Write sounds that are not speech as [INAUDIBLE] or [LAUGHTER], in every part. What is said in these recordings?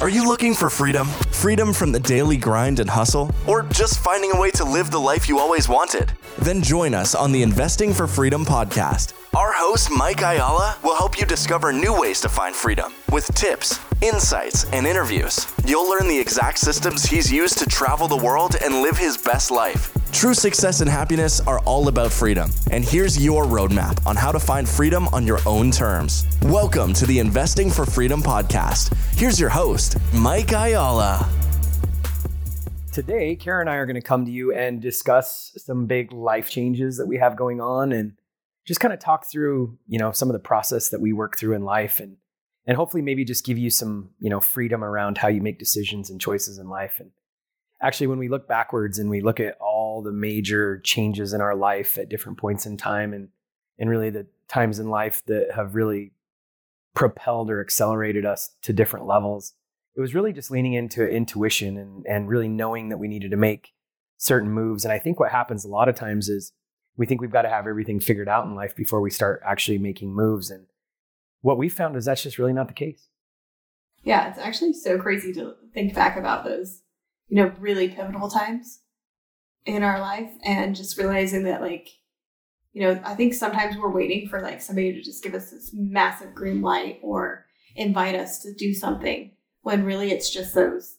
Are you looking for freedom? Freedom from the daily grind and hustle? Or just finding a way to live the life you always wanted? Then join us on the Investing for Freedom podcast. Our host, Mike Ayala, will help you discover new ways to find freedom with tips, insights, and interviews. You'll learn the exact systems he's used to travel the world and live his best life. True success and happiness are all about freedom. And here's your roadmap on how to find freedom on your own terms. Welcome to the Investing for Freedom podcast. Here's your host, Mike Ayala. Today, Kara and I are going to come to you and discuss some big life changes that we have going on and just kind of talk through, you know, some of the process that we work through in life and and hopefully maybe just give you some, you know, freedom around how you make decisions and choices in life and actually when we look backwards and we look at all the major changes in our life at different points in time and and really the times in life that have really propelled or accelerated us to different levels it was really just leaning into intuition and and really knowing that we needed to make certain moves and i think what happens a lot of times is we think we've got to have everything figured out in life before we start actually making moves. And what we found is that's just really not the case. Yeah, it's actually so crazy to think back about those, you know, really pivotal times in our life and just realizing that, like, you know, I think sometimes we're waiting for like somebody to just give us this massive green light or invite us to do something when really it's just those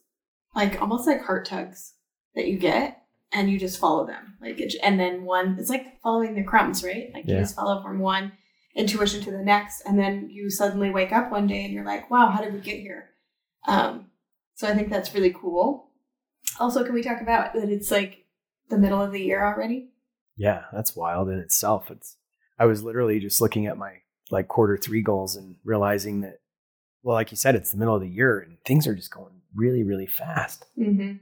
like almost like heart tugs that you get and you just follow them. Like, it, and then one, it's like following the crumbs, right? Like, yeah. you just follow from one intuition to the next, and then you suddenly wake up one day and you're like, wow, how did we get here? Um, so I think that's really cool. Also, can we talk about that it's like the middle of the year already? Yeah, that's wild in itself. It's, I was literally just looking at my like quarter three goals and realizing that, well, like you said, it's the middle of the year and things are just going really, really fast. Mm-hmm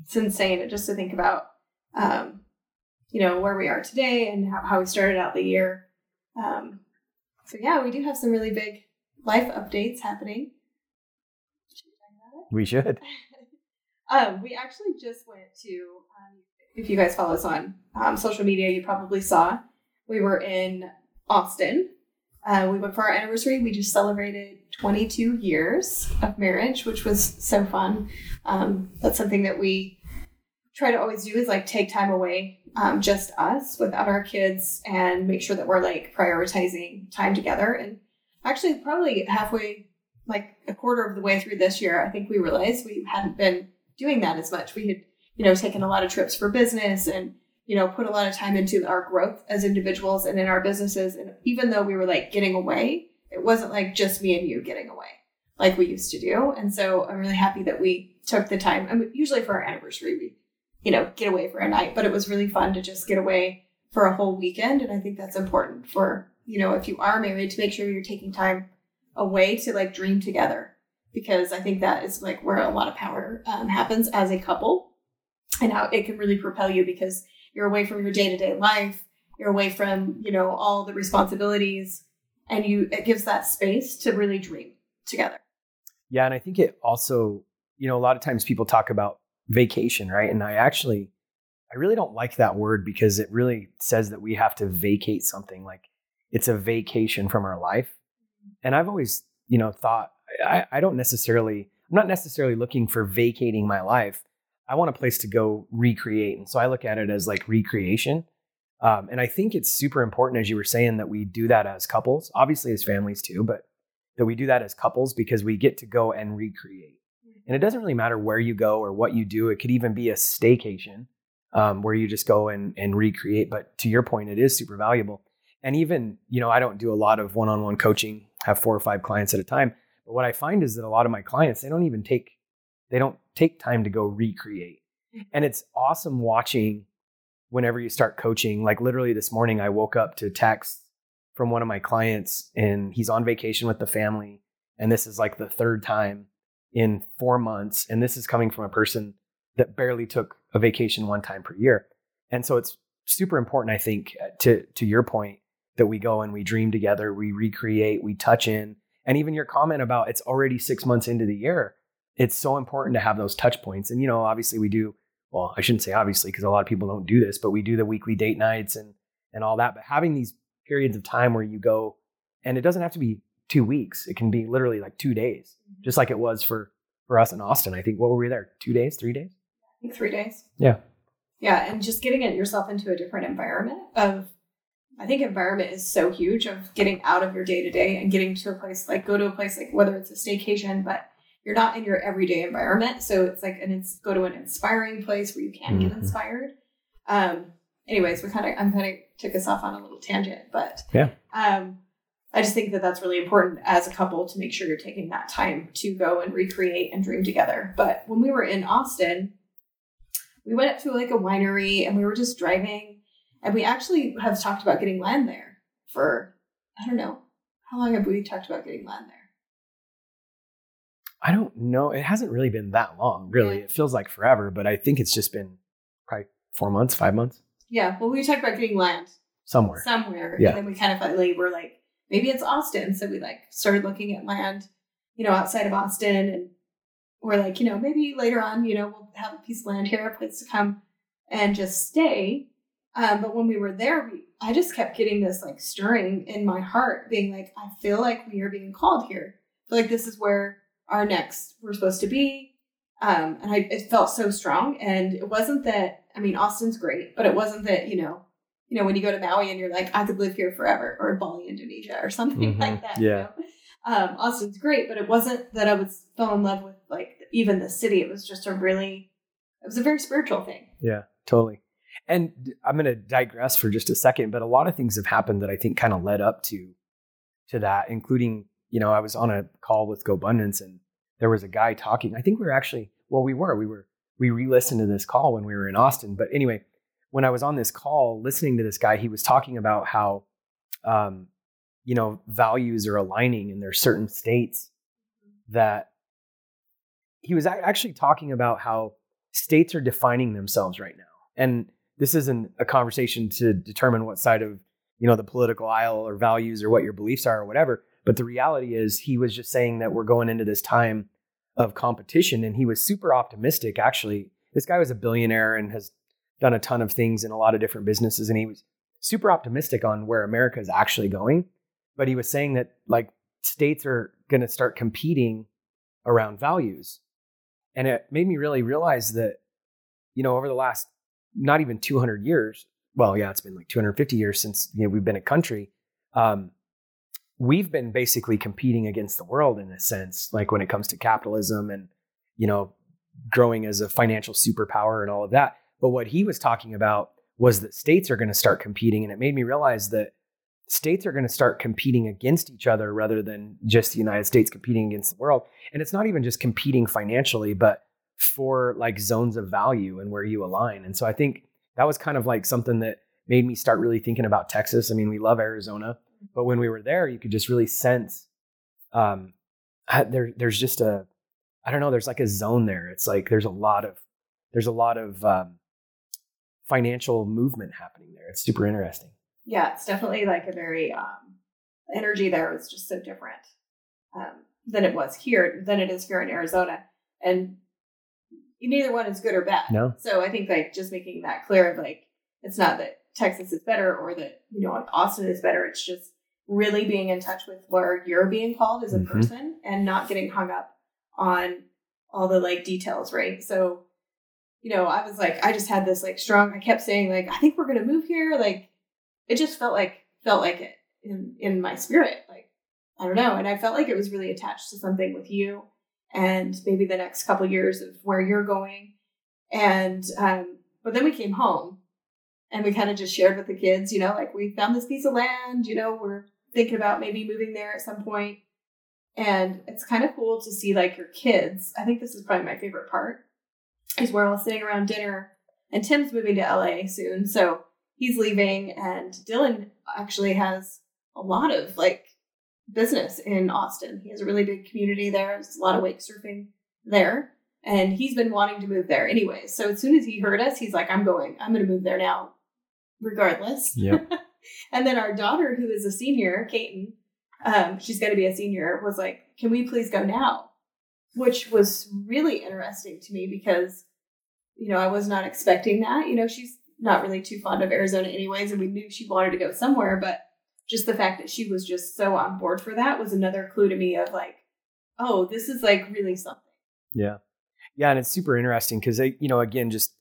it's insane just to think about, um, you know, where we are today and how, how we started out the year. Um, so yeah, we do have some really big life updates happening. We, we should. [LAUGHS] um, we actually just went to, um, if you guys follow us on um, social media, you probably saw we were in Austin. Uh, we went for our anniversary. We just celebrated 22 years of marriage, which was so fun. Um, that's something that we try to always do is like take time away, um, just us without our kids, and make sure that we're like prioritizing time together. And actually, probably halfway, like a quarter of the way through this year, I think we realized we hadn't been doing that as much. We had, you know, taken a lot of trips for business and you know, put a lot of time into our growth as individuals and in our businesses. And even though we were like getting away, it wasn't like just me and you getting away like we used to do. And so I'm really happy that we took the time. I mean, usually for our anniversary, we, you know, get away for a night, but it was really fun to just get away for a whole weekend. And I think that's important for, you know, if you are married to make sure you're taking time away to like dream together because I think that is like where a lot of power um, happens as a couple and how it can really propel you because you're away from your day to day life, you're away from, you know, all the responsibilities and you it gives that space to really dream together. Yeah, and I think it also, you know, a lot of times people talk about vacation, right? And I actually I really don't like that word because it really says that we have to vacate something like it's a vacation from our life. And I've always, you know, thought I, I don't necessarily I'm not necessarily looking for vacating my life. I want a place to go recreate. And so I look at it as like recreation. Um, and I think it's super important, as you were saying, that we do that as couples, obviously as families too, but that we do that as couples because we get to go and recreate. And it doesn't really matter where you go or what you do. It could even be a staycation um, where you just go and, and recreate. But to your point, it is super valuable. And even, you know, I don't do a lot of one on one coaching, have four or five clients at a time. But what I find is that a lot of my clients, they don't even take, they don't take time to go recreate. Mm-hmm. And it's awesome watching whenever you start coaching. Like literally this morning, I woke up to text from one of my clients and he's on vacation with the family. And this is like the third time in four months. And this is coming from a person that barely took a vacation one time per year. And so it's super important, I think, uh, to, to your point, that we go and we dream together, we recreate, we touch in. And even your comment about it's already six months into the year, it's so important to have those touch points. And, you know, obviously we do well, I shouldn't say obviously because a lot of people don't do this, but we do the weekly date nights and and all that. But having these periods of time where you go, and it doesn't have to be two weeks; it can be literally like two days, mm-hmm. just like it was for for us in Austin. I think what were we there? Two days, three days? I think three days. Yeah. Yeah, and just getting it yourself into a different environment of I think environment is so huge of getting out of your day to day and getting to a place like go to a place like whether it's a staycation, but you're not in your everyday environment. So it's like an it's go to an inspiring place where you can get Mhm. inspired. Um anyways, we kind of I'm kind of took us off on a little tangent, but Yeah. Um I just think that that's really important as a couple to make sure you're taking that time to go and recreate and dream together. But when we were in Austin, we went up to like a winery and we were just driving and we actually have talked about getting land there for I don't know. How long have we talked about getting land there? I don't know. It hasn't really been that long, really. Yeah. It feels like forever, but I think it's just been probably four months, five months, Yeah, well we talked about getting land somewhere. somewhere. Yeah. And then we kind of finally were like, maybe it's Austin. So we like started looking at land, you know, outside of Austin and we're like, you know, maybe later on, you know, we'll have a piece of land here, a place to come and just stay. Um, but when we were there, we, I just kept getting this like stirring in my heart, being like, I feel like we are being called here. I feel like this is where our next we're supposed to be. Um, and I, it felt so strong. And it wasn't that, I mean, Austin's great, but it wasn't that, you know, you know, when you go to Maui and you're like, I could live here forever, or Bali, Indonesia, or something Mhm. like that. Yeah. You know? Um, Austin's great, but it wasn't that I was fell in love with like even the city. It was just a really, it was a very spiritual thing. Yeah, totally. And I'm going to digress for just a second, but a lot of things have happened that I think kind of led up to to that, including, you know, I was on a call with GoBundance and there was a guy talking. I think we were actually, well, we were, we were, we re-listened to this call when we were in Austin. But anyway, when I was on this call listening to this guy, he was talking about how, um, you know, values are aligning and there's certain states that he was actually talking about how states are defining themselves right now. And this isn't a conversation to determine what side of, you know, the political aisle or values or what your beliefs are or whatever. But the reality is he was just saying that we're going into this time of competition and he was super optimistic actually. This guy was a billionaire and has done a ton of things in a lot of different businesses and he was super optimistic on where America is actually going. But he was saying that like states are going to start competing around values. And it made me really realize that, you know, over the last not even 200 years, well, yeah, it's been like 250 years since you know, we've been a country. Um, we've been basically competing against the world in a sense, like when it comes to capitalism and, you know, growing as a financial superpower and all of that. But what he was talking about was that states are going to start competing. And it made me realize that states are going to start competing against each other rather than just the United States competing against the world. And it's not even just competing financially, but for like zones of value and where you align. And so I think that was kind of like something that made me start really thinking about Texas. I mean, we love Arizona, but when we were there, you could just really sense um, there. There's just a, I don't know. There's like a zone there. It's like there's a lot of there's a lot of um, financial movement happening there. It's super interesting. Yeah, it's definitely like a very um, energy there was just so different um, than it was here than it is here in Arizona, and neither one is good or bad. No. So I think like just making that clear like it's not that Texas is better or that you know Austin is better. It's just really being in touch with where you're being called as a Mhm. person and not getting hung up on all the like details, right? So you know, I was like, I just had this like strong. I kept saying like, I think we're gonna move here. Like, it just felt like felt like it in in my spirit. Like, I don't know, and I felt like it was really attached to something with you, and maybe the next couple years of where you're going. And um, but then we came home, and we kind of just shared with the kids. You know, like we found this piece of land. You know, we're thinking about maybe moving there at some point. And it's kind of cool to see like your kids. I think this is probably my favorite part is we're all sitting around dinner and Tim's moving to LA soon. So he's leaving and Dylan actually has a lot of like business in Austin. He has a really big community there. There's a lot of wake surfing there. And he's been wanting to move there anyway. So as soon as he heard us, he's like, I'm going, I'm going to move there now, regardless. Yep. [LAUGHS] and then our daughter, who is a senior, Kaiten, um, she's going to be a senior, was like, Can we please go now? Which was really interesting to me because, you know, I was not expecting that. You know, she's not really too fond of Arizona, anyways, and we knew she wanted to go somewhere, but just the fact that she was just so on board for that was another clue to me of like, oh, this is like really something. Yeah. Yeah. And it's super interesting because, you know, again, just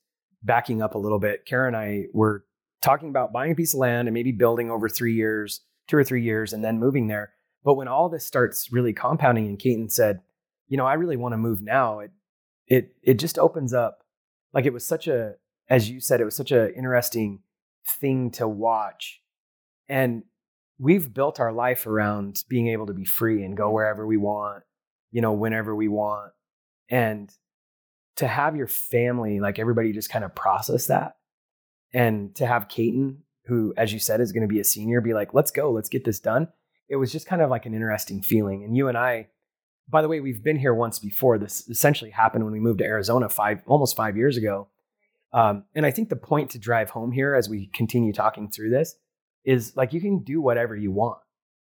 backing up a little bit, Kara and I were talking about buying a piece of land and maybe building over three years, two or three years, and then moving there. But when all this starts really compounding, and Keaton said, you know, I really want to move now, it, it, it just opens up. Like it was such a, as you said, it was such an interesting thing to watch. And we've built our life around being able to be free and go wherever we want, you know, whenever we want. And to have your family, like everybody just kind of process that. And to have Caton, who, as you said, is going to be a senior, be like, let's go, let's get this done. It was just kind of like an interesting feeling. And you and I, by the way, we've been here once before. This essentially happened when we moved to Arizona five, almost five years ago. Um, and I think the point to drive home here as we continue talking through this is like you can do whatever you want.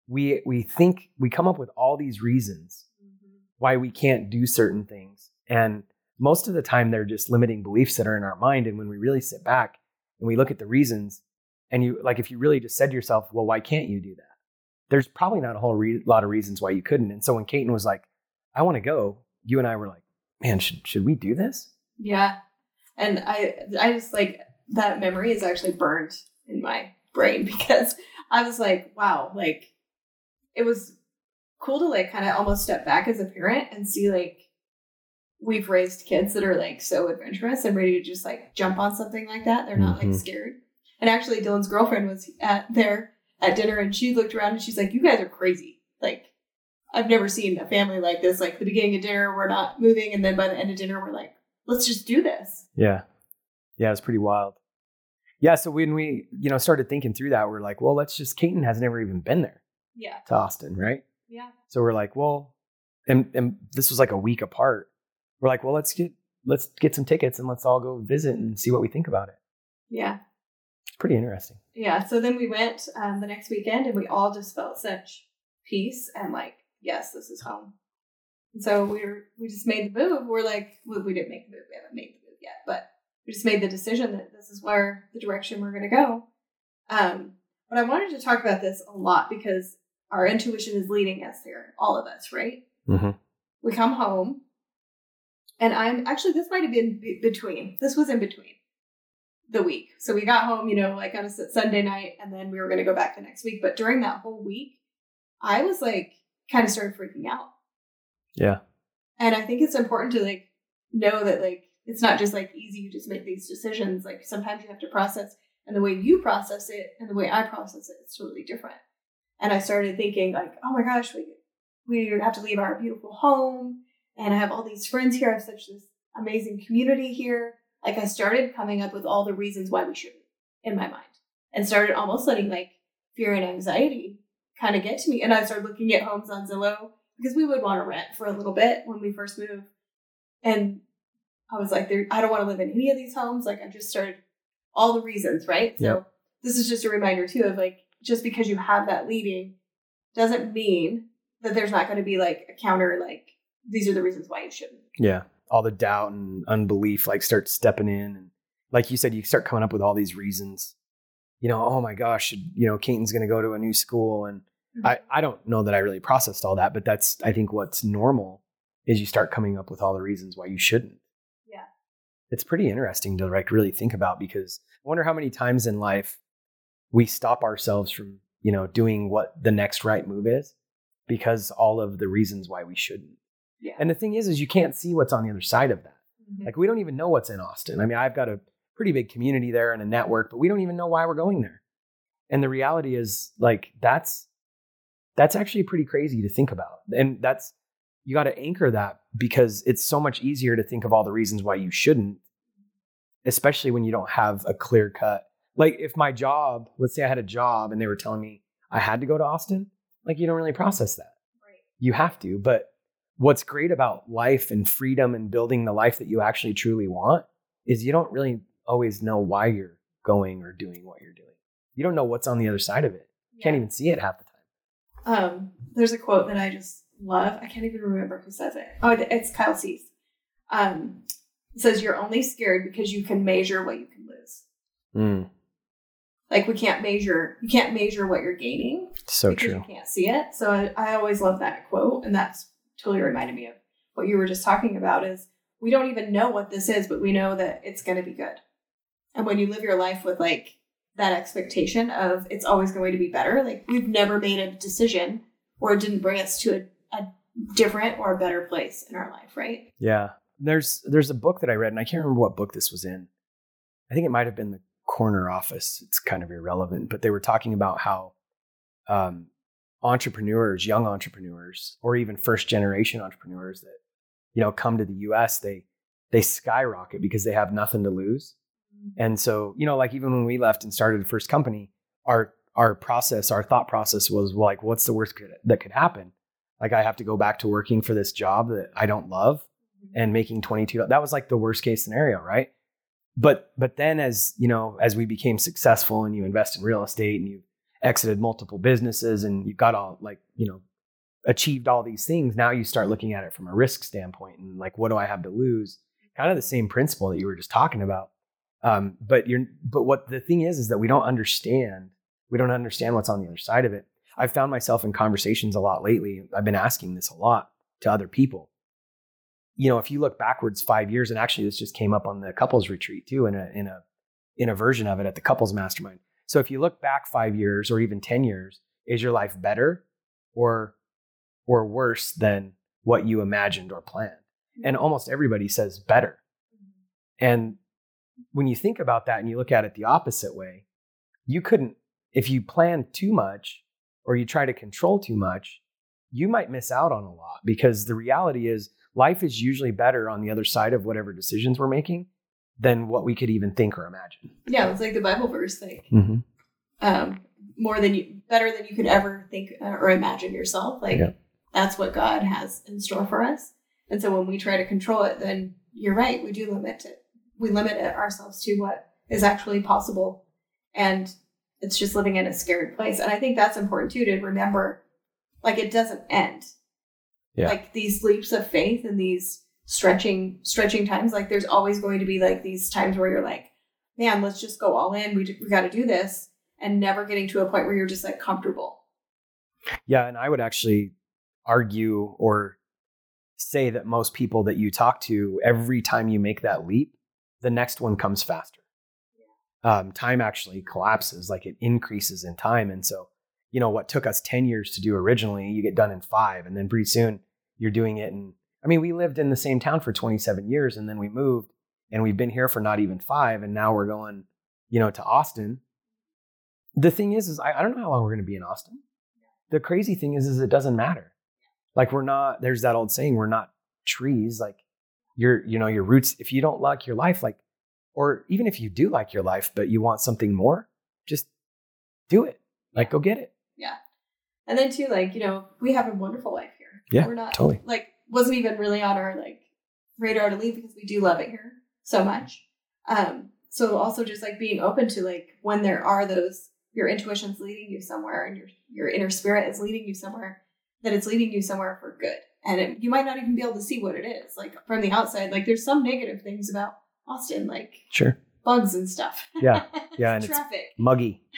We we think we come up with all these reasons mm-hmm. why we can't do certain things. And most of the time they're just limiting beliefs that are in our mind. And when we really sit back and we look at the reasons, and you like if you really just said to yourself, well, why can't you do that? There's probably not a whole re- lot of reasons why you couldn't. And so when Caton was like, I want to go, you and I were like, man, should should we do this? Yeah. And I I just like that memory is actually burned in my brain [LAUGHS] because I was like, wow, like it was cool to like kind of almost step back as a parent and see like we've raised kids that are like so adventurous and ready to just like jump on something like that. They're not mm-hmm. like scared. And actually Dylan's girlfriend was at there at dinner and she looked around and she's like, You guys are crazy. Like I've never seen a family like this. Like the beginning of dinner, we're not moving, and then by the end of dinner, we're like, let's just do this. Yeah. Yeah, it's pretty wild yeah, so when we, you know, started thinking through that, we're like, well, let's just Caton has never even been there. Yeah. To Austin, right? Yeah. So we're like, well, and and this was like a week apart. We're like, well, let's get let's get some tickets and let's all go visit and see what we think about it. Yeah. It's pretty interesting. Yeah. So then we went um, the next weekend and we all just felt such peace and like, yes, this is home. And so we were we just made the move. We're like, well, we didn't make the move. We haven't made the move yet, but we just made the decision that this is where the direction we're going to go. Um, but I wanted to talk about this a lot because our intuition is leading us there, all of us, right? Mm-hmm. We come home, and I'm actually, this might have been be- between, this was in between the week. So we got home, you know, like on a Sunday night, and then we were going to go back the next week. But during that whole week, I was like, kind of started freaking out. Yeah. And I think it's important to like know that like it's not just like easy you just make these decisions like sometimes you have to process and the way you process it and the way i process it is totally different and i started thinking like oh my gosh we we have to leave our beautiful home and i have all these friends here i have such this amazing community here like i started coming up with all the reasons why we shouldn't in my mind and started almost letting like fear and anxiety kind of get to me and i started looking at homes on zillow because we would want to rent for a little bit when we first moved and I was like, I don't want to live in any of these homes. Like, I just started all the reasons, right? So, this is just a reminder, too, of like, just because you have that leading doesn't mean that there's not going to be like a counter, like, these are the reasons why you shouldn't. Yeah. All the doubt and unbelief, like, start stepping in. And like you said, you start coming up with all these reasons. You know, oh my gosh, you know, Caton's going to go to a new school. And mm-hmm. I, I don't know that I really processed all that, but that's, I think, what's normal is you start coming up with all the reasons why you shouldn't yeah it's pretty interesting to like really think about because I wonder how many times in life we stop ourselves from, you know, doing what the next right move is because all of the reasons why we shouldn't. Yeah. And the thing is, is you can't see what's on the other side of that. Mm-hmm. Like we don't even know what's in Austin. I mean, I've got a pretty big community there and a network, but we don't even know why we're going there. And the reality is like that's that's actually pretty crazy to think about. And that's you got to anchor that because it's so much easier to think of all the reasons why you shouldn't, especially when you don't have a clear cut. Like if my job, let's say I had a job and they were telling me I had to go to Austin, like you don't really process that. Right. You have to. But what's great about life and freedom and building the life that you actually truly want is you don't really always know why you're going or doing what you're doing. You don't know what's on the other side of it. You yeah. can't even see it half the time. Um, there's a quote that I just love. I can't even remember who says it. Oh, it's Kyle Cease. Um, it says you're only scared because you can measure what you can lose. Mm. Like we can't measure, you can't measure what you're gaining. So true. You can't see it. So I, I always love that quote, and that's totally reminded me of what you were just talking about is we don't even know what this is, but we know that it's going to be good. And when you live your life with like that expectation of it's always going to be better, like we've never made a decision or it didn't bring us to a, a different or a better place in our life, right? Yeah. There's there's a book that I read, and I can't remember what book this was in. I think it might have been the corner office. It's kind of irrelevant, but they were talking about how um, entrepreneurs, young entrepreneurs, or even first generation entrepreneurs that you know come to the U.S. they they skyrocket because they have nothing to lose, mm-hmm. and so you know, like even when we left and started the first company, our our process, our thought process was like, what's the worst could, that could happen? Like I have to go back to working for this job that I don't love mm-hmm. and making 22 that was like the worst case scenario right but but then as you know as we became successful and you invest in real estate and you exited multiple businesses and you've got all like you know achieved all these things now you start looking at it from a risk standpoint and like what do i have to lose? Kind of the same principle that you were just talking about. Um, but you're but what the thing is is that we don't understand we don't understand what's on the other side of it. I've found myself in conversations a lot lately i've been asking this a lot to other people. You know, if you look backwards five years, and actually this just came up on the couples retreat too, in a in a in a version of it at the couples mastermind. So if you look back five years or even ten years, is your life better or or worse than what you imagined or planned? And mm-hmm. almost everybody says better. Mm-hmm. And when you think about that and you look at it the opposite way, you couldn't, if you plan too much or you try to control too much, you might miss out on a lot because the reality is life is usually better on the other side of whatever decisions we're making than what we could even think or imagine. Yeah, it's like the Bible verse, like mm-hmm. um, more than you, better than you could ever think uh, or imagine yourself. Like yeah. that's what God has in store for us. And so when we try to control it, then you're right, we do limit it. We limit it ourselves to what is actually possible, and it's just living in a scared place. And I think that's important too to remember. Like it doesn't end yeah. like these leaps of faith and these stretching stretching times like there's always going to be like these times where you're like man let's just go all in we, we got to do this and never getting to a point where you're just like comfortable yeah and i would actually argue or say that most people that you talk to every time you make that leap the next one comes faster yeah. um, time actually collapses like it increases in time and so you know, what took us 10 years to do originally, you get done in five. And then pretty soon you're doing it. And I mean, we lived in the same town for 27 years and then we moved and we've been here for not even five. And now we're going, you know, to Austin. The thing is, is I, I don't know how long we're going to be in Austin. The crazy thing is, is it doesn't matter. Like we're not, there's that old saying, we're not trees. Like your, you know, your roots, if you don't like your life, like, or even if you do like your life, but you want something more, just do it. Like go get it. Yeah. And then too, like, you know, we have a wonderful life here. Yeah. We're not totally like wasn't even really on our like radar to leave because we do love it here so much. Um, so also just like being open to like when there are those your intuition's leading you somewhere and your your inner spirit is leading you somewhere, that it's leading you somewhere for good. And it, you might not even be able to see what it is. Like from the outside, like there's some negative things about Austin, like sure bugs and stuff. Yeah, yeah, and [LAUGHS] traffic, muggy. [LAUGHS]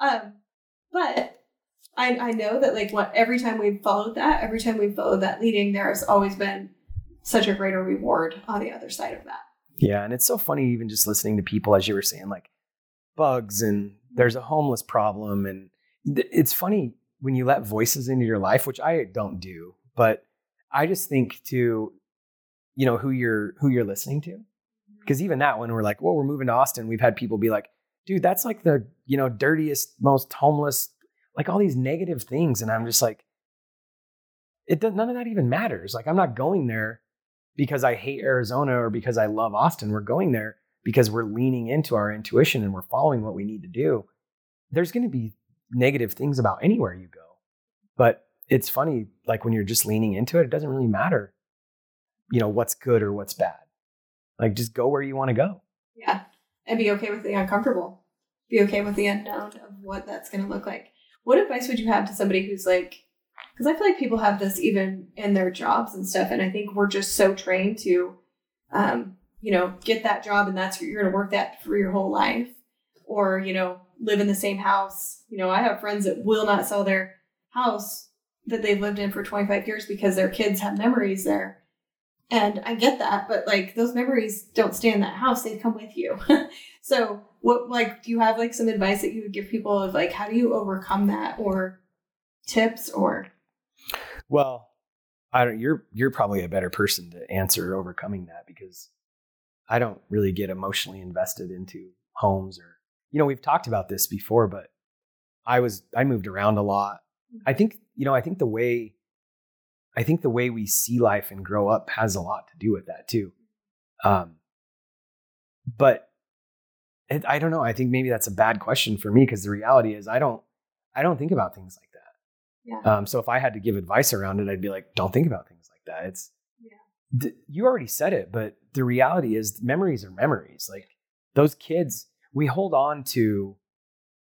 Um, but I, I know that like what every time we've followed that, every time we've followed that leading, there has always been such a greater reward on the other side of that. Yeah, and it's so funny even just listening to people as you were saying, like bugs and there's a homeless problem, and it's funny when you let voices into your life, which I don't do, but I just think to, you know, who you're who you're listening to, mm-hmm. because even that when we're like, well, we're moving to Austin, we've had people be like, dude, that's like the, you know, dirtiest, most homeless, like all these negative things. And I'm just like, it does, none of that even matters. Like I'm not going there because I hate Arizona or because I love Austin. We're going there because we're leaning into our intuition and we're following what we need to do. There's going to be negative things about anywhere you go. But it's funny, like when you're just leaning into it, it doesn't really matter, you know, what's good or what's bad. Like just go where you want to go. Yeah and be okay with the uncomfortable. Be okay with the unknown of what that's going to look like. What advice would you have to somebody who's like, because I feel like people have this even in their jobs and stuff, and I think we're just so trained to, um, you know, get that job and that's what you're going to work that for your whole life, or you know, live in the same house. You know, I have friends that will not sell their house that they've lived in for 25 years because their kids have memories there And I get that, but like those memories don't stay in that house, they come with you. [LAUGHS] so, what like do you have like some advice that you would give people of like how do you overcome that or tips or Well, I don't you're you're probably a better person to answer overcoming that because I don't really get emotionally invested into homes or you know, we've talked about this before, but I was I moved around a lot. Mm-hmm. I think, you know, I think the way I think the way we see life and grow up has a lot to do with that too. Um, but it, I don't know. I think maybe that's a bad question for me because the reality is I don't I don't think about things like that. yeah. Um, so if I had to give advice around it, I'd be like, don't think about things like that. It's Yeah. th- you already said it, but the reality is memories are memories. Like those kids, we hold on to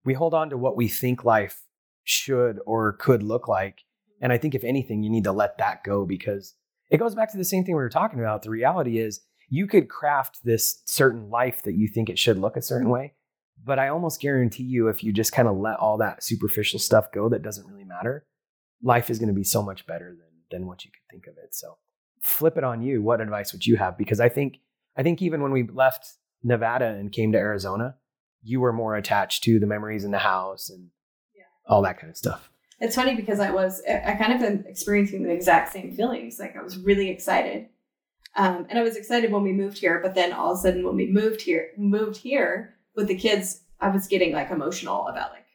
we hold on to what we think life should or could look like. And I think if anything, you need to let that go because it goes back to the same thing we were talking about. The reality is you could craft this certain life that you think it should look a certain way. But I almost guarantee you, if you just kind of let all that superficial stuff go that doesn't really matter, life is going to be so much better than, than what you could think of it. So flip it on you. What advice would you have? Because I think, I think even when we left Nevada and came to Arizona, you were more attached to the memories in the house and Yeah. all that kind of stuff. It's funny because I was I kind of been experiencing the exact same feelings. Like I was really excited, um, and I was excited when we moved here. But then all of a sudden, when we moved here, moved here with the kids, I was getting like emotional about like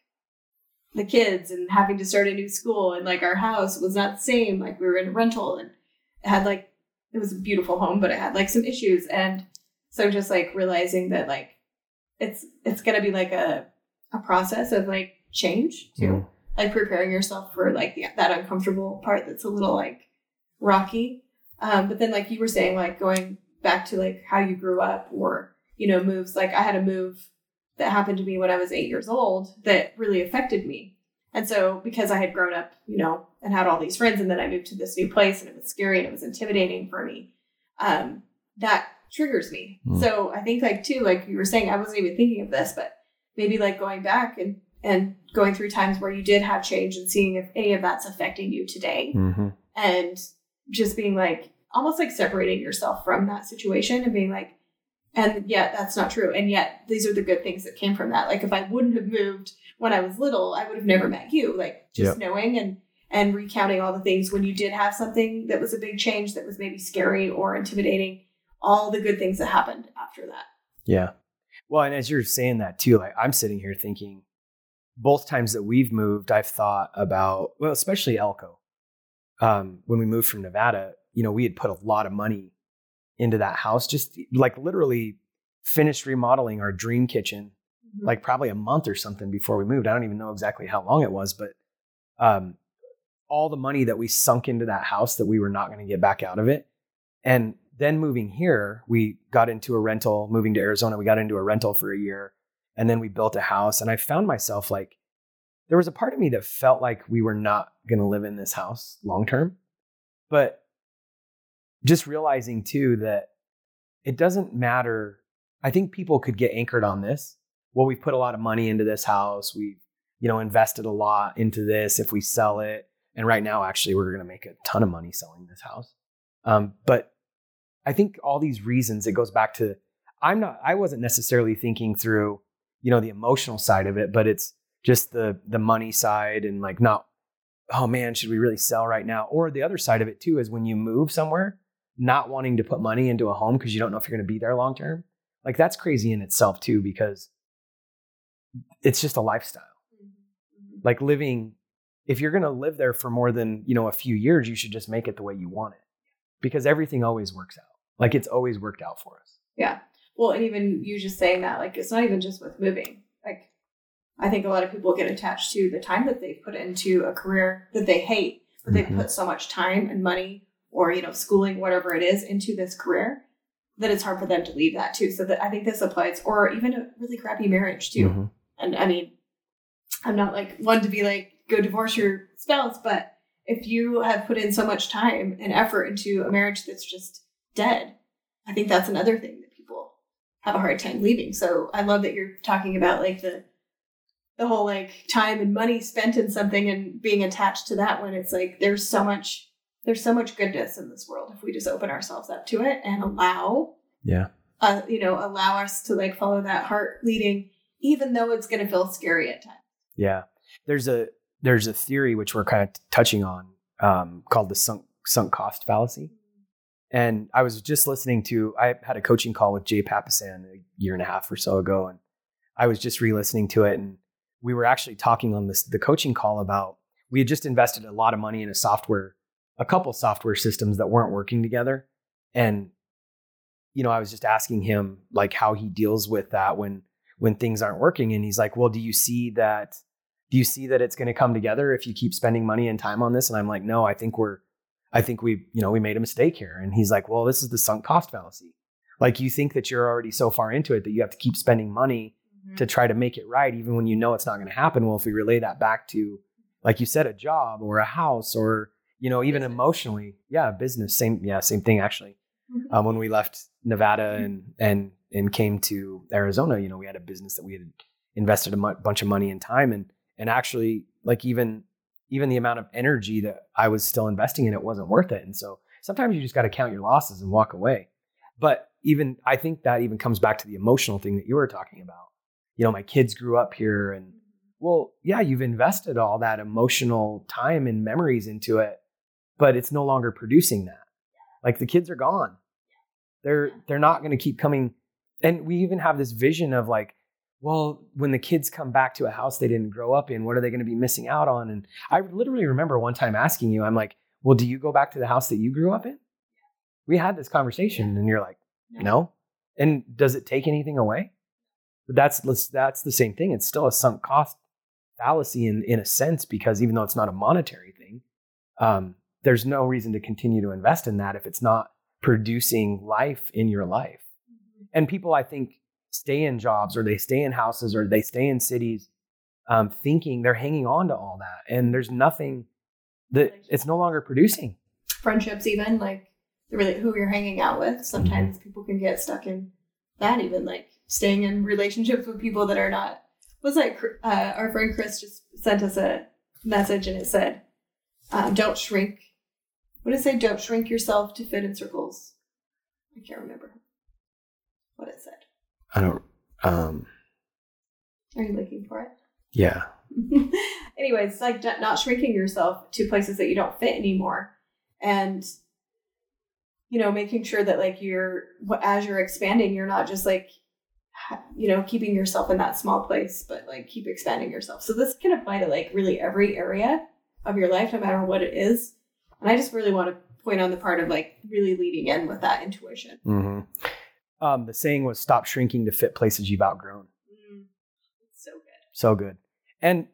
the kids and having to start a new school and like our house was not the same. Like we were in a rental and it had like it was a beautiful home, but it had like some issues. And so just like realizing that like it's it's gonna be like a a process of like change too Mhm. Like preparing yourself for like the, that uncomfortable part that's a little like rocky. Um, but then like you were saying like going back to like how you grew up or you know moves like i had a move that happened to me when i was eight years old that really affected me. And so because i had grown up you know and had all these friends and then i moved to this new place and it was scary and it was intimidating for me um, that triggers me. Mm. so i think like too like you were saying i wasn't even thinking of this but maybe like going back and and going through times where you did have change and seeing if any of that's affecting you today. Mm-hmm. and just being like almost like separating yourself from that situation and being like and yet that's not true. And yet these are the good things that came from that. Like if i wouldn't have moved when i was little i would have never met you. Like just knowing and and recounting all the things when you did have something that was a big change that was maybe scary or intimidating all the good things that happened after that. Yeah. Well, and as you're saying that too, like I'm sitting here thinking, both times that we've moved, I've thought about, well, especially Elko. Um, when we moved from Nevada, you know, we had put a lot of money into that house, just like literally finished remodeling our dream kitchen, like probably a month or something before we moved. I don't even know exactly how long it was, but um, all the money that we sunk into that house that we were not going to get back out of it. And then moving here, we got into a rental, moving to Arizona, we got into a rental for a year and then we built a house. And I found myself like, there was a part of me that felt like we were not going to live in this house long term. But just realizing too that it doesn't matter. I think people could get anchored on this. Well, we put a lot of money into this house. We, you know, invested a lot into this. If we sell it, and right now, actually, we're going to make a ton of money selling this house. Um, but I think all these reasons, it goes back to I'm not, I wasn't necessarily thinking through, you know, the emotional side of it, but it's just the the money side and like not, oh man, should we really sell right now? Or the other side of it too is when you move somewhere, not wanting to put money into a home because you don't know if you're going to be there long term. Like that's crazy in itself too, because it's just a lifestyle. Mm-hmm. Like living, if you're going to live there for more than, you know, a few years, you should just make it the way you want it because everything always works out. Like it's always worked out for us. Yeah. Well, and even you just saying that, like, it's not even just with moving. Like, I think a lot of people get attached to the time that they've put into a career that they hate, but they've Mhm. put so much time and money or, you know, schooling, whatever it is, into this career that it's hard for them to leave that too. So that I think this applies, or even a really crappy marriage too. Mhm. And I mean, I'm not like one to be like, go divorce your spouse, but if you have put in so much time and effort into a marriage that's just dead, I think that's another thing have a hard time leaving. So I love that you're talking about like the the whole like time and money spent in something and being attached to that when it's like there's so much there's so much goodness in this world if we just open ourselves up to it and allow Yeah. uh, you know, allow us to like follow that heart leading, even though it's going to feel scary at times. Yeah. There's a there's a theory which we're kind of touching on um, called the sunk sunk cost fallacy. And I was just listening to I had a coaching call with Jay Papasan a year and a half or so ago, and I was just re-listening to it, and we were actually talking on this the coaching call about we had just invested a lot of money in a software, a couple software systems that weren't working together, and you know I was just asking him like how he deals with that when when things aren't working, and he's like, well, do you see that? Do you see that it's going to come together if you keep spending money and time on this? And I'm like, no, I think we're I think we, you know, we made a mistake here. And he's like, well, this is the sunk cost fallacy. Like you think that you're already so far into it that you have to keep spending money Mm-hmm. to try to make it right, even when you know it's not going to happen. Well, if we relay that back to, like you said, a job or a house or, you know, even Business. emotionally, yeah, business, same, yeah, same thing actually. Mhm. Um, when we left Nevada and, and, and came to Arizona, you know, we had a business that we had invested a bunch of money and time and, and actually like even, even the amount of energy that I was still investing in it wasn't worth it. And so sometimes you just got to count your losses and walk away. But even I think that even comes back to the emotional thing that you were talking about. You know, my kids grew up here and well, yeah, you've invested all that emotional time and memories into it, but it's no longer producing that. Like the kids are gone. They're they're not going to keep coming and we even have this vision of like well, when the kids come back to a house they didn't grow up in, what are they going to be missing out on? And I literally remember one time asking you, I'm like, well, do you go back to the house that you grew up in? We had this conversation, and you're like, no. And does it take anything away? But that's that's the same thing. It's still a sunk cost fallacy in in a sense because even though it's not a monetary thing, um, there's no reason to continue to invest in that if it's not producing life in your life. And people, I think, stay in jobs or they stay in houses or they stay in cities, um, thinking they're hanging on to all that, and there's nothing that it's no longer producing. Friendships, even like really who you're hanging out with. Sometimes people can get stuck in that. Even like staying in relationships with people that are not. Was like uh, our friend Chris just sent us a message and it said, um, "Don't shrink." What did it say? Don't shrink yourself to fit in circles. I can't remember what it said. I don't. Um, Are you looking for it? yeah. [LAUGHS] Anyways, it's like not- shrinking yourself to places that you don't fit anymore, and you know, making sure that like you're as you're expanding, you're not just like you know keeping yourself in that small place, but like keep expanding yourself. So this can apply to like really every area of your life, no matter what it is. And I just really want to point on the part of like really leading in with that intuition. hmm Um, the saying was "Stop shrinking to fit places you've outgrown." It's so good. So good. And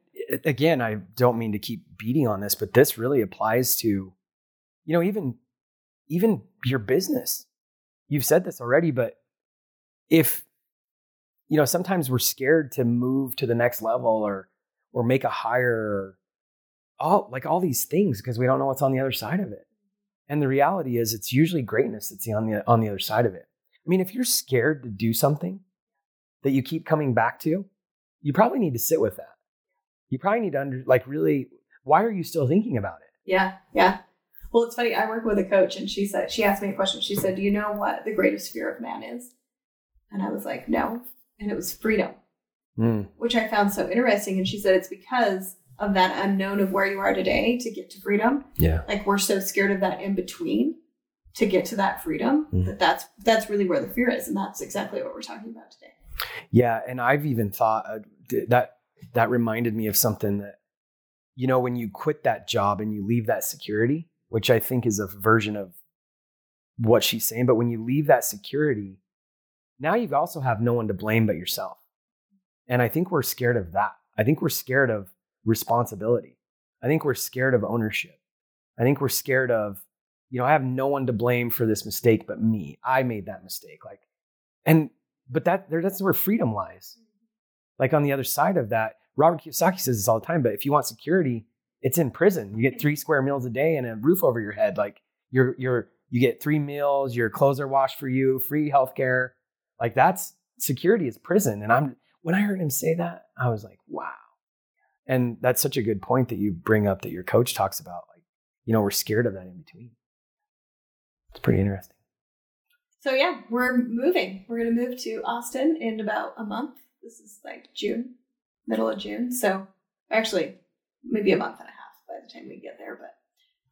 again, I don't mean to keep beating on this, but this really applies to, you know, even even your business. You've said this already, but if you know, sometimes we're scared to move to the next level or or make a higher all like all these things because we don't know what's on the other side of it. And the reality is it's usually greatness that's on the on the other side of it. I mean, if you're scared to do something that you keep coming back to, you probably need to sit with that. You probably need to under like really why are you still thinking about it? Yeah, yeah. Well, it's funny. I work with a coach, and she said she asked me a question. She said, "Do you know what the greatest fear of man is?" And I was like, "No," and it was freedom, Mm, which I found so interesting. And she said it's because of that unknown of where you are today to get to freedom. yeah. Like we're so scared of that in between to get to that freedom Mhm. that that's that's really where the fear is, and that's exactly what we're talking about today. Yeah, and I've even thought uh, that that reminded me of something that you know when you quit that job and you leave that security, which I think is a version of what she's saying, but when you leave that security, now you also have no one to blame but yourself. And I think we're scared of that. I think we're scared of responsibility. I think we're scared of ownership. I think we're scared of, you know, I have no one to blame for this mistake but me. I made that mistake. Like, and but that there that's where freedom lies. Like on the other side of that, Robert Kiyosaki says this all the time. But if you want security, it's in prison. You get three square meals a day and a roof over your head. Like you're you're you get three meals. Your clothes are washed for you. Free healthcare. Like that's security is prison. And I'm when I heard him say that, I was like, wow. And that's such a good point that you bring up that your coach talks about. Like you know, we're scared of that in between. It's pretty interesting. So yeah, we're moving. We're gonna move to Austin in about a month. This is like June, middle of June. So actually, maybe a month and a half by the time we get there. But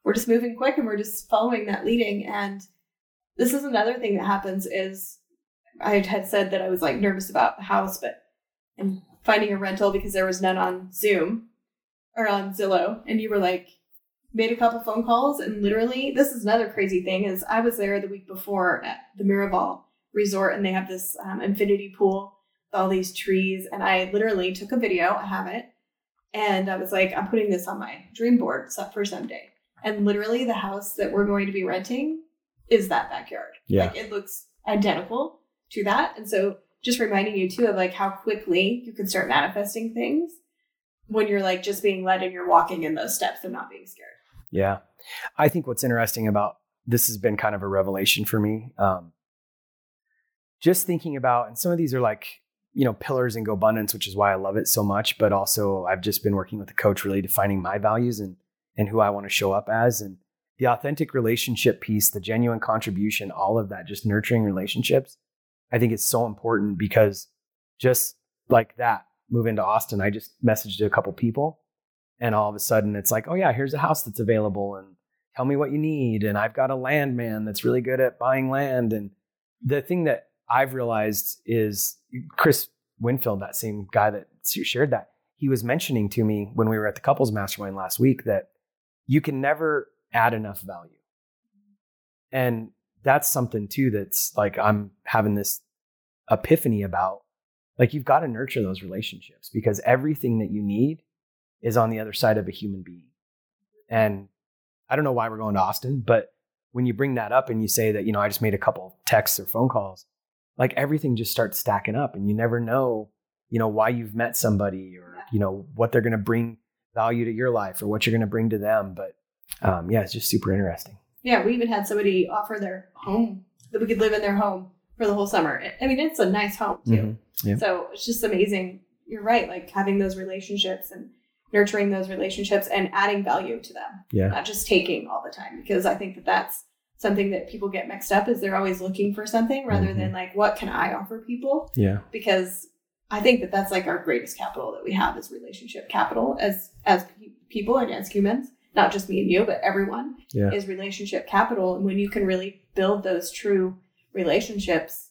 we're just moving quick and we're just following that leading. And this is another thing that happens is I had said that I was like nervous about the house, but and finding a rental because there was none on Zoom or on Zillow, and you were like made a couple phone calls and literally this is another crazy thing is I was there the week before at the Miraval Resort and they have this um, infinity pool with all these trees and I literally took a video. I have it and I was like, I'm putting this on my dream board for someday. And literally, the house that we're going to be renting is that backyard. Yeah. Like it looks identical to that. And so, just reminding you too of like how quickly you can start manifesting things when you're like just being led and you're walking in those steps and not being scared. Yeah. I think what's interesting about this has been kind of a revelation for me. Um, just thinking about, and some of these are like you know, pillars in GoBundance, which is why I love it so much. But also, I've just been working with a coach, really defining my values and and who I want to show up as, and the authentic relationship piece, the genuine contribution, all of that, just nurturing relationships. I think it's so important because just like that, move into Austin, I just messaged a couple people, and all of a sudden, it's like, oh yeah, here's a house that's available, and tell me what you need, and I've got a landman that's really good at buying land, and the thing that I've realized is Chris Winfield, that same guy that shared that, he was mentioning to me when we were at the couples mastermind last week that you can never add enough value. And that's something too that's like I'm having this epiphany about. Like you've got to nurture those relationships because everything that you need is on the other side of a human being. And I don't know why we're going to Austin, but when you bring that up and you say that, you know, I just made a couple texts or phone calls, like everything just starts stacking up and you never know, you know, why you've met somebody or, you know, what they're going to bring value to your life or what you're going to bring to them. But um, yeah, it's just super interesting. Yeah. We even had somebody offer their home that we could live in their home for the whole summer. I mean, it's a nice home too. Mm-hmm. Yeah. So it's just amazing. You're right. Like having those relationships and nurturing those relationships and adding value to them. Yeah. Not just taking all the time because I think that that's something that people get mixed up is they're always looking for something rather mm-hmm. than like what can i offer people yeah because i think that that's like our greatest capital that we have is relationship capital as as pe- people and as humans not just me and you but everyone yeah. is relationship capital and when you can really build those true relationships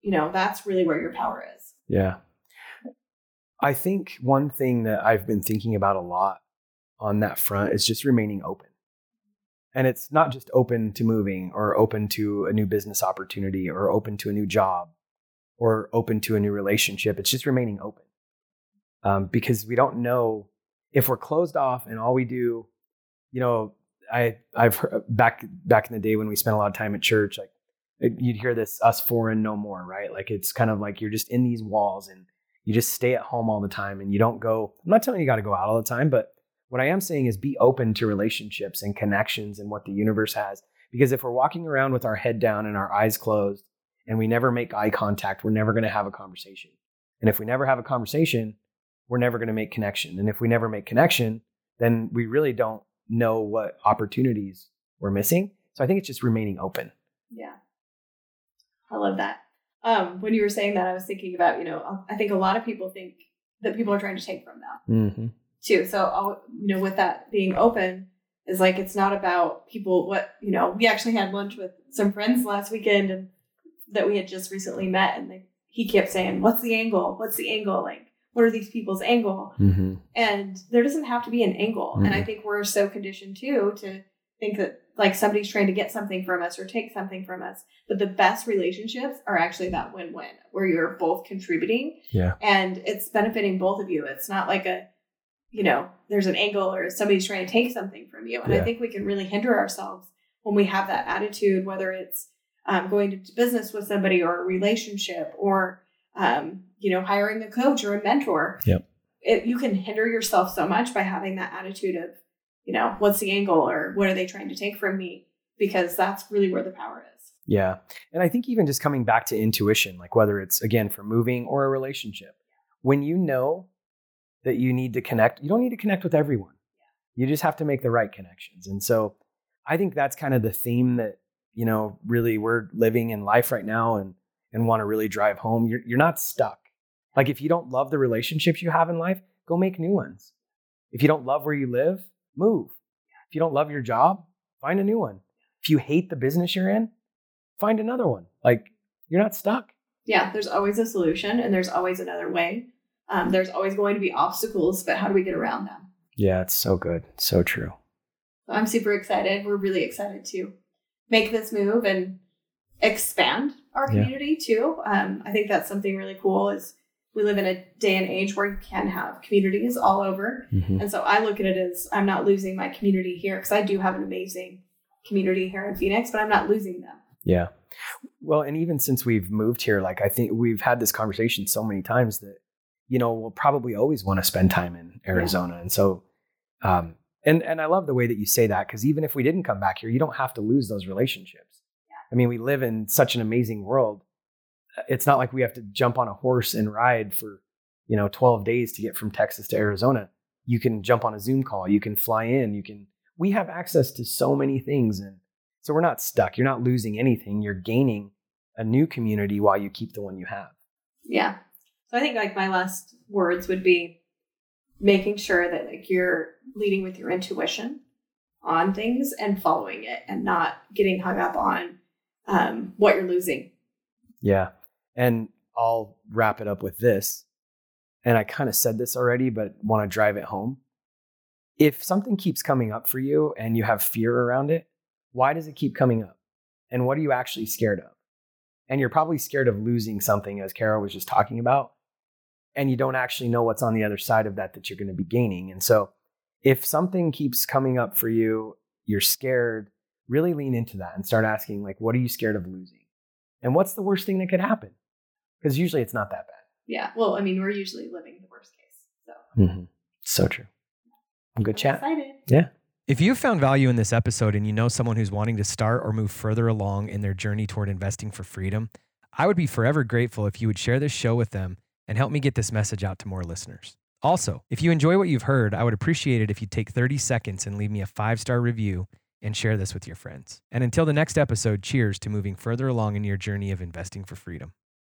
you know that's really where your power is yeah i think one thing that i've been thinking about a lot on that front is just remaining open and it's not just open to moving or open to a new business opportunity or open to a new job or open to a new relationship. It's just remaining open um, because we don't know if we're closed off and all we do, you know, I I've heard back back in the day when we spent a lot of time at church, like you'd hear this us and no more, right? Like it's kind of like you're just in these walls and you just stay at home all the time and you don't go. I'm not telling you, you got to go out all the time, but what I am saying is be open to relationships and connections and what the universe has. Because if we're walking around with our head down and our eyes closed and we never make eye contact, we're never going to have a conversation. And if we never have a conversation, we're never going to make connection. And if we never make connection, then we really don't know what opportunities we're missing. So I think it's just remaining open. Yeah. I love that. Um, when you were saying that, I was thinking about, you know, I think a lot of people think that people are trying to take from them. Mm-hmm too. So, I'll, you know, with that being open, is like it's not about people. What you know, we actually had lunch with some friends last weekend, and that we had just recently met, and they, he kept saying, "What's the angle? What's the angle? Like, what are these people's angle?" Mm-hmm. And there doesn't have to be an angle. Mm-hmm. And I mm-hmm. think we're so conditioned too to think that like somebody's trying to get something from us or take something from us. But the best relationships are actually that win-win where you're both contributing. Yeah. And it's benefiting both of you. It's not like a you know, there's an angle or somebody's trying to take something from you. And yeah. I think we can really hinder ourselves when we have that attitude, whether it's um, going to business with somebody or a relationship or, um, you know, hiring a coach or a mentor. Yep. It, you can hinder yourself so much by having that attitude of, you know, what's the angle or what are they trying to take from me? Because that's really where the power is. Yeah. And I think even just coming back to intuition, like whether it's again for moving or a relationship, when you know that you need to connect. You don't need to connect with everyone. You just have to make the right connections. And so I think that's kind of the theme that, you know, really we're living in life right now and and want to really drive home. You're you're not stuck. Like if you don't love the relationships you have in life, go make new ones. If you don't love where you live, move. If you don't love your job, find a new one. If you hate the business you're in, find another one. Like you're not stuck. Yeah, there's always a solution and there's always another way. Um, there's always going to be obstacles, but how do we get around them? Yeah, it's so good. So true. I'm super excited. We're really excited to make this move and expand our Yeah. community too. Um, I think that's something really cool. Is we live in a day and age where you can have communities all over, Mhm. and so I look at it as I'm not losing my community here because I do have an amazing community here in Phoenix, but I'm not losing them. Yeah. Well, and even since we've moved here, like I think we've had this conversation so many times that, you know, we'll probably always want to spend time in Arizona. And so, um, and, and I love the way that you say that because even if we didn't come back here, you don't have to lose those relationships. I mean, we live in such an amazing world. It's not like we have to jump on a horse and ride for, you know, 12 days to get from Texas to Arizona. You can jump on a Zoom call, you can fly in, you can, we have access to so many things. And so we're not stuck. You're not losing anything. You're gaining a new community while you keep the one you have. Yeah. So I think like my last words would be making sure that like you're leading with your intuition on things and following it and not getting hung up on um, what you're losing. Yeah. And I'll wrap it up with this. And I kind of said this already, but want to drive it home. If something keeps coming up for you and you have fear around it, why does it keep coming up? And what are you actually scared of? And you're probably scared of losing something, as Kara was just talking about. And you don't actually know what's on the other side of that that you're going to be gaining. And so if something keeps coming up for you, you're scared, really lean into that and start asking, like, what are you scared of losing? And what's the worst thing that could happen? Because usually it's not that bad. Yeah. Well, I mean, we're usually living the worst case. So Mm-hmm. So true. Good chat. excited. Yeah. If you found value in this episode and you know someone who's wanting to start or move further along in their journey toward investing for freedom, I would be forever grateful if you would share this show with them and help me get this message out to more listeners. Also, if you enjoy what you've heard, I would appreciate it if you take 30 seconds and leave me a five star review and share this with your friends. And until the next episode, cheers to moving further along in your journey of investing for freedom.